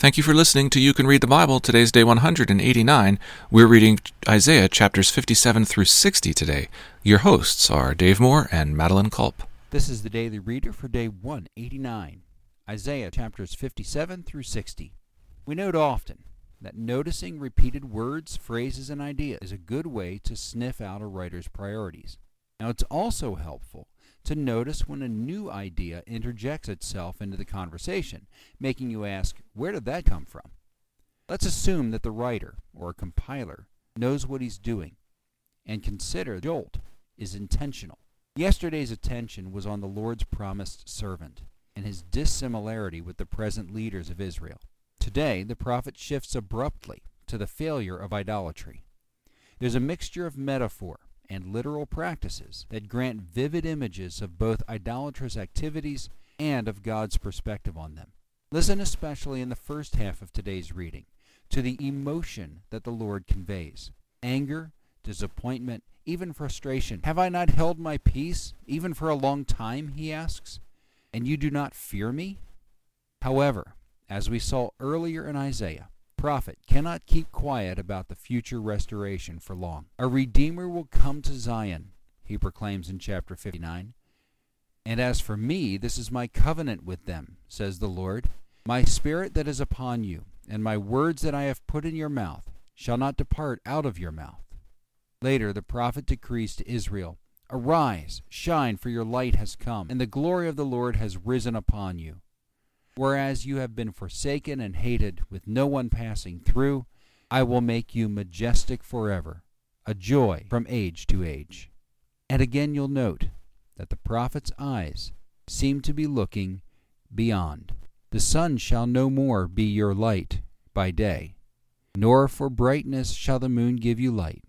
Thank you for listening to You Can Read the Bible. Today's day 189. We're reading Isaiah chapters 57 through 60 today. Your hosts are Dave Moore and Madeline Culp. This is the Daily Reader for day 189, Isaiah chapters 57 through 60. We note often that noticing repeated words, phrases, and ideas is a good way to sniff out a writer's priorities. Now, it's also helpful to notice when a new idea interjects itself into the conversation, making you ask, where did that come from? Let's assume that the writer, or compiler, knows what he's doing, and consider the jolt is intentional. Yesterday's attention was on the Lord's promised servant and his dissimilarity with the present leaders of Israel. Today, the prophet shifts abruptly to the failure of idolatry. There's a mixture of metaphor and literal practices that grant vivid images of both idolatrous activities and of God's perspective on them. Listen especially in the first half of today's reading to the emotion that the Lord conveys anger, disappointment, even frustration. Have I not held my peace, even for a long time? He asks. And you do not fear me? However, as we saw earlier in Isaiah, prophet cannot keep quiet about the future restoration for long. A Redeemer will come to Zion, he proclaims in chapter 59. And as for me, this is my covenant with them, says the Lord. My spirit that is upon you, and my words that I have put in your mouth, shall not depart out of your mouth. Later, the prophet decrees to Israel, Arise, shine, for your light has come, and the glory of the Lord has risen upon you. Whereas you have been forsaken and hated, with no one passing through, I will make you majestic forever, a joy from age to age. And again you'll note that the prophet's eyes seem to be looking beyond. The sun shall no more be your light by day, nor for brightness shall the moon give you light.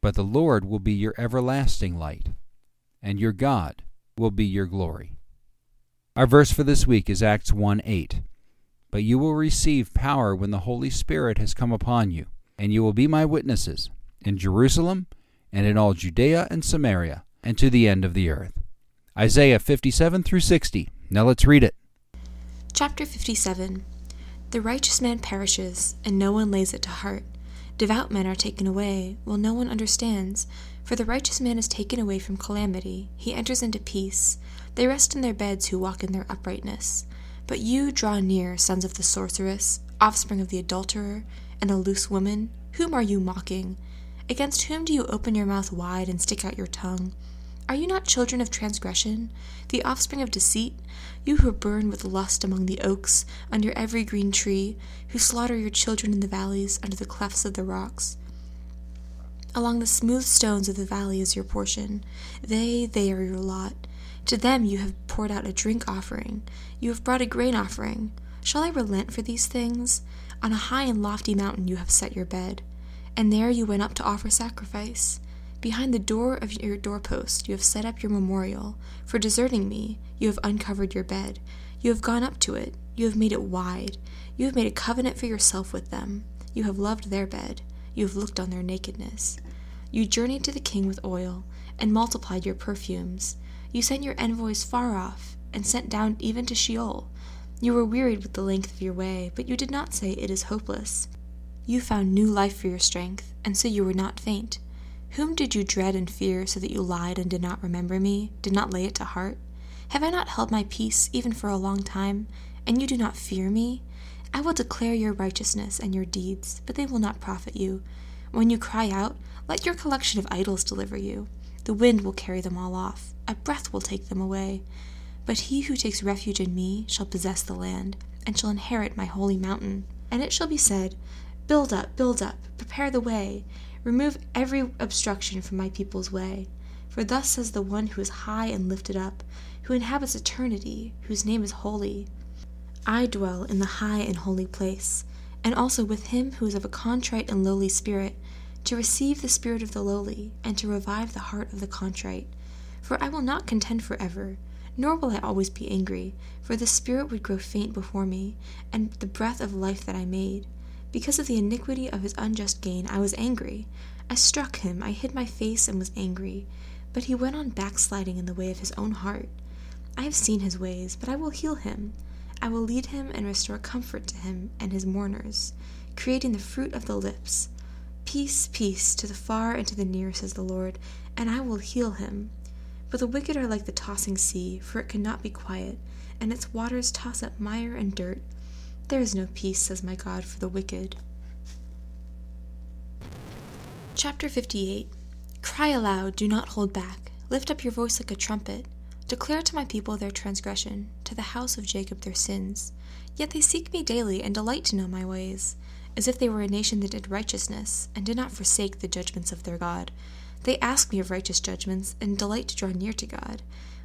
But the Lord will be your everlasting light, and your God will be your glory. Our verse for this week is Acts 1 8. But you will receive power when the Holy Spirit has come upon you, and you will be my witnesses in Jerusalem and in all Judea and Samaria and to the end of the earth. Isaiah 57 through 60. Now let's read it. Chapter 57 The righteous man perishes, and no one lays it to heart. Devout men are taken away, while no one understands. For the righteous man is taken away from calamity, he enters into peace. They rest in their beds who walk in their uprightness. But you draw near, sons of the sorceress, offspring of the adulterer, and the loose woman. Whom are you mocking? Against whom do you open your mouth wide and stick out your tongue? Are you not children of transgression, the offspring of deceit, you who burn with lust among the oaks, under every green tree, who slaughter your children in the valleys, under the clefts of the rocks? Along the smooth stones of the valley is your portion. They, they are your lot. To them you have poured out a drink offering. You have brought a grain offering. Shall I relent for these things? On a high and lofty mountain you have set your bed, and there you went up to offer sacrifice. Behind the door of your doorpost you have set up your memorial. For deserting me, you have uncovered your bed. You have gone up to it. You have made it wide. You have made a covenant for yourself with them. You have loved their bed. You have looked on their nakedness. You journeyed to the king with oil, and multiplied your perfumes. You sent your envoys far off, and sent down even to Sheol. You were wearied with the length of your way, but you did not say, It is hopeless. You found new life for your strength, and so you were not faint. Whom did you dread and fear, so that you lied and did not remember me, did not lay it to heart? Have I not held my peace even for a long time, and you do not fear me? I will declare your righteousness and your deeds, but they will not profit you. When you cry out, let your collection of idols deliver you. The wind will carry them all off, a breath will take them away. But he who takes refuge in me shall possess the land, and shall inherit my holy mountain. And it shall be said, Build up, build up, prepare the way Remove every obstruction from my people's way. For thus says the one who is high and lifted up, who inhabits eternity, whose name is holy. I dwell in the high and holy place, and also with him who is of a contrite and lowly spirit, to receive the spirit of the lowly, and to revive the heart of the contrite. For I will not contend for ever, nor will I always be angry, for the spirit would grow faint before me, and the breath of life that I made. Because of the iniquity of his unjust gain, I was angry. I struck him, I hid my face and was angry. But he went on backsliding in the way of his own heart. I have seen his ways, but I will heal him. I will lead him and restore comfort to him and his mourners, creating the fruit of the lips. Peace, peace, to the far and to the near, says the Lord, and I will heal him. But the wicked are like the tossing sea, for it cannot be quiet, and its waters toss up mire and dirt. There is no peace, says my God, for the wicked. Chapter 58 Cry aloud, do not hold back. Lift up your voice like a trumpet. Declare to my people their transgression, to the house of Jacob their sins. Yet they seek me daily and delight to know my ways, as if they were a nation that did righteousness, and did not forsake the judgments of their God. They ask me of righteous judgments, and delight to draw near to God.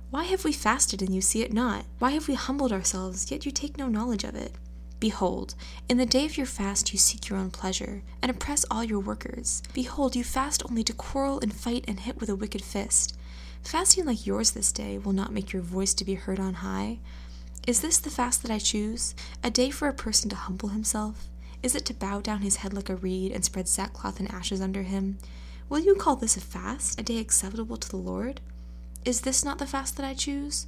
Why have we fasted, and you see it not? Why have we humbled ourselves, yet you take no knowledge of it? Behold, in the day of your fast you seek your own pleasure, and oppress all your workers. Behold, you fast only to quarrel and fight and hit with a wicked fist. Fasting like yours this day will not make your voice to be heard on high. Is this the fast that I choose? A day for a person to humble himself? Is it to bow down his head like a reed and spread sackcloth and ashes under him? Will you call this a fast, a day acceptable to the Lord? Is this not the fast that I choose?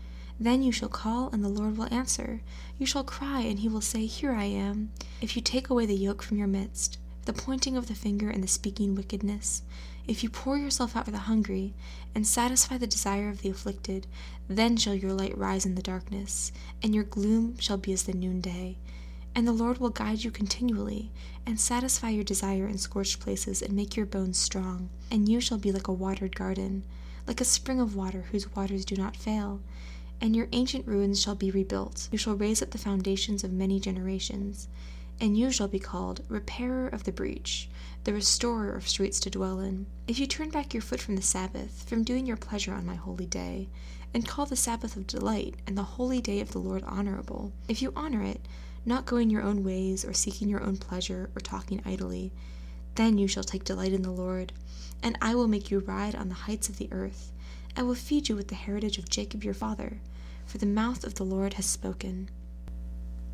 Then you shall call, and the Lord will answer. You shall cry, and he will say, Here I am. If you take away the yoke from your midst, the pointing of the finger and the speaking wickedness, if you pour yourself out for the hungry, and satisfy the desire of the afflicted, then shall your light rise in the darkness, and your gloom shall be as the noonday. And the Lord will guide you continually, and satisfy your desire in scorched places, and make your bones strong. And you shall be like a watered garden, like a spring of water whose waters do not fail. And your ancient ruins shall be rebuilt. You shall raise up the foundations of many generations. And you shall be called Repairer of the Breach the restorer of streets to dwell in. If you turn back your foot from the Sabbath, from doing your pleasure on my holy day, and call the Sabbath of delight, and the holy day of the Lord honorable, if you honor it, not going your own ways, or seeking your own pleasure, or talking idly, then you shall take delight in the Lord, and I will make you ride on the heights of the earth. I will feed you with the heritage of Jacob your father, for the mouth of the Lord has spoken.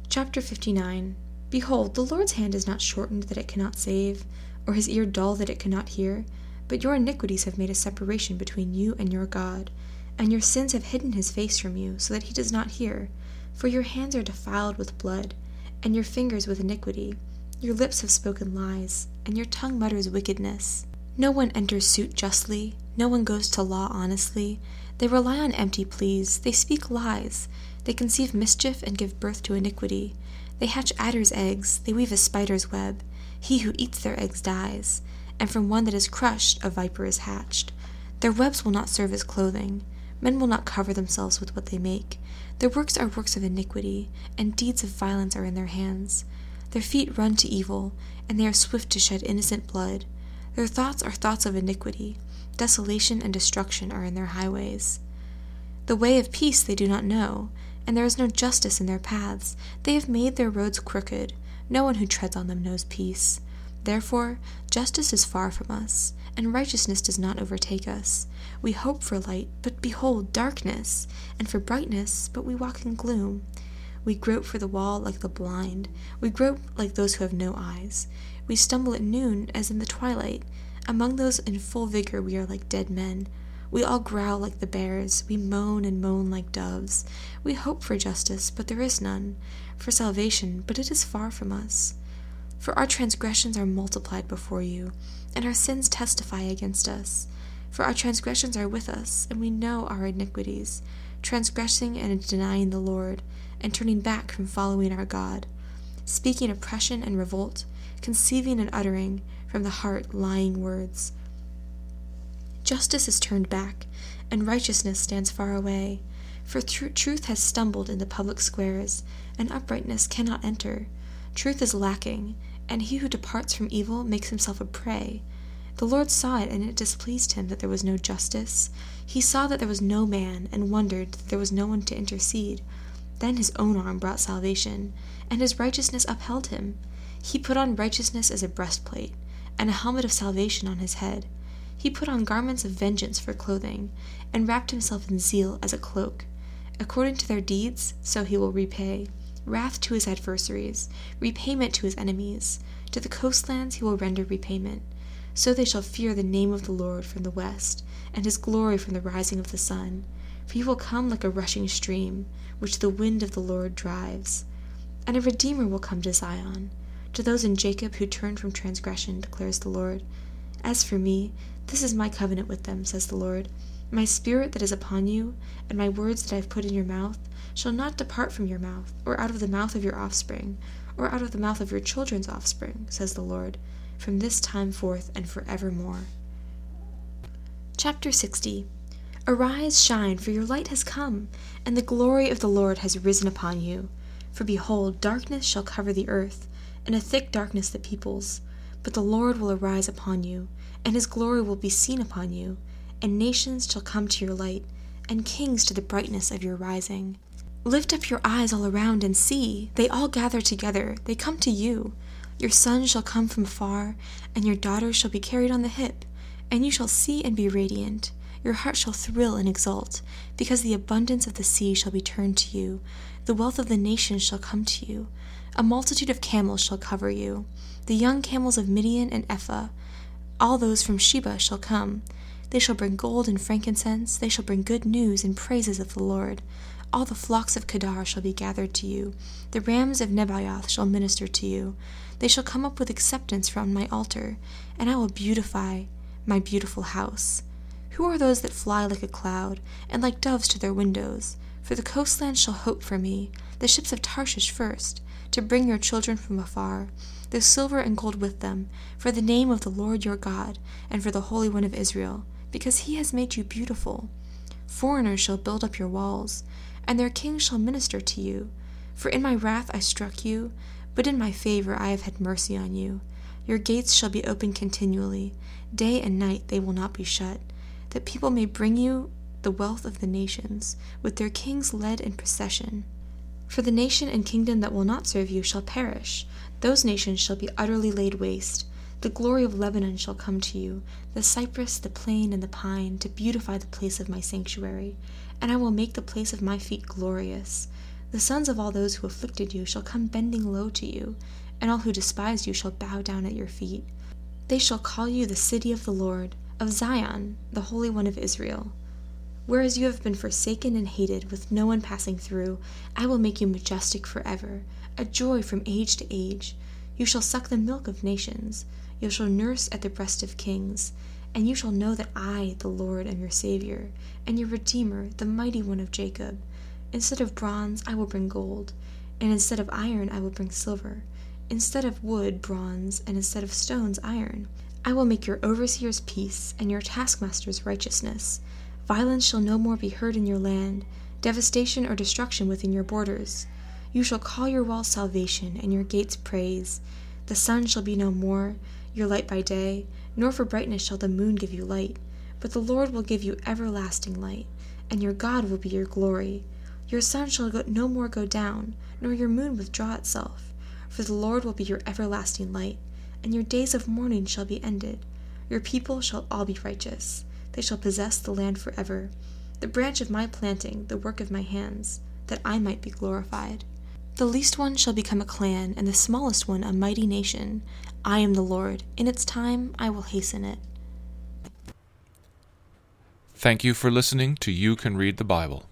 Chapter 59 Behold, the Lord's hand is not shortened that it cannot save, or his ear dull that it cannot hear? But your iniquities have made a separation between you and your God, and your sins have hidden his face from you, so that he does not hear. For your hands are defiled with blood, and your fingers with iniquity. Your lips have spoken lies, and your tongue mutters wickedness. No one enters suit justly, no one goes to law honestly. They rely on empty pleas, they speak lies, they conceive mischief and give birth to iniquity. They hatch adder's eggs, they weave a spider's web. He who eats their eggs dies, and from one that is crushed a viper is hatched. Their webs will not serve as clothing. Men will not cover themselves with what they make. Their works are works of iniquity, and deeds of violence are in their hands. Their feet run to evil, and they are swift to shed innocent blood. Their thoughts are thoughts of iniquity. Desolation and destruction are in their highways. The way of peace they do not know, and there is no justice in their paths. They have made their roads crooked. No one who treads on them knows peace. Therefore, justice is far from us, and righteousness does not overtake us. We hope for light, but behold darkness, and for brightness, but we walk in gloom. We grope for the wall like the blind. We grope like those who have no eyes. We stumble at noon as in the twilight. Among those in full vigor, we are like dead men. We all growl like the bears. We moan and moan like doves. We hope for justice, but there is none for salvation, but it is far from us. For our transgressions are multiplied before you, and our sins testify against us. For our transgressions are with us, and we know our iniquities, transgressing and denying the Lord, and turning back from following our God, speaking oppression and revolt, conceiving and uttering from the heart lying words. Justice is turned back, and righteousness stands far away. For tr- truth has stumbled in the public squares, and uprightness cannot enter. Truth is lacking, and he who departs from evil makes himself a prey. The Lord saw it, and it displeased him that there was no justice. He saw that there was no man, and wondered that there was no one to intercede. Then his own arm brought salvation, and his righteousness upheld him. He put on righteousness as a breastplate, and a helmet of salvation on his head. He put on garments of vengeance for clothing, and wrapped himself in zeal as a cloak. According to their deeds, so he will repay wrath to his adversaries, repayment to his enemies. To the coastlands he will render repayment. So they shall fear the name of the Lord from the west, and his glory from the rising of the sun. For he will come like a rushing stream, which the wind of the Lord drives. And a Redeemer will come to Zion, to those in Jacob who turn from transgression, declares the Lord. As for me, this is my covenant with them, says the Lord. My spirit that is upon you, and my words that I have put in your mouth, shall not depart from your mouth, or out of the mouth of your offspring, or out of the mouth of your children's offspring, says the Lord, from this time forth and for evermore. Chapter 60 Arise, shine, for your light has come, and the glory of the Lord has risen upon you. For behold, darkness shall cover the earth, and a thick darkness the peoples. But the Lord will arise upon you, and his glory will be seen upon you, and nations shall come to your light, and kings to the brightness of your rising. Lift up your eyes all around and see. They all gather together, they come to you. Your sons shall come from far, and your daughters shall be carried on the hip, and you shall see and be radiant. Your heart shall thrill and exult, because the abundance of the sea shall be turned to you. The wealth of the nations shall come to you. A multitude of camels shall cover you. The young camels of Midian and Ephah, all those from Sheba shall come. They shall bring gold and frankincense. They shall bring good news and praises of the Lord. All the flocks of Kedar shall be gathered to you. The rams of Nebaioth shall minister to you. They shall come up with acceptance from my altar, and I will beautify my beautiful house. Who are those that fly like a cloud, and like doves to their windows? For the coastlands shall hope for me, the ships of Tarshish first, to bring your children from afar, the silver and gold with them, for the name of the Lord your God, and for the Holy One of Israel, because he has made you beautiful. Foreigners shall build up your walls, and their kings shall minister to you. For in my wrath I struck you, but in my favor I have had mercy on you. Your gates shall be open continually, day and night they will not be shut, that people may bring you the wealth of the nations, with their kings led in procession. For the nation and kingdom that will not serve you shall perish, those nations shall be utterly laid waste. The glory of Lebanon shall come to you, the cypress, the plane, and the pine, to beautify the place of my sanctuary and I will make the place of my feet glorious. The sons of all those who afflicted you shall come bending low to you, and all who despise you shall bow down at your feet. They shall call you the city of the Lord, of Zion, the Holy One of Israel. Whereas you have been forsaken and hated, with no one passing through, I will make you majestic forever, a joy from age to age. You shall suck the milk of nations, you shall nurse at the breast of kings. And you shall know that I, the Lord, am your Savior, and your Redeemer, the mighty one of Jacob. Instead of bronze, I will bring gold, and instead of iron, I will bring silver. Instead of wood, bronze, and instead of stones, iron. I will make your overseers peace, and your taskmasters righteousness. Violence shall no more be heard in your land, devastation or destruction within your borders. You shall call your walls salvation, and your gates praise. The sun shall be no more, your light by day, nor for brightness shall the moon give you light. But the Lord will give you everlasting light, and your God will be your glory. Your sun shall no more go down, nor your moon withdraw itself. For the Lord will be your everlasting light, and your days of mourning shall be ended. Your people shall all be righteous. They shall possess the land forever. The branch of my planting, the work of my hands, that I might be glorified. The least one shall become a clan, and the smallest one a mighty nation. I am the Lord. In its time I will hasten it. Thank you for listening to You Can Read the Bible.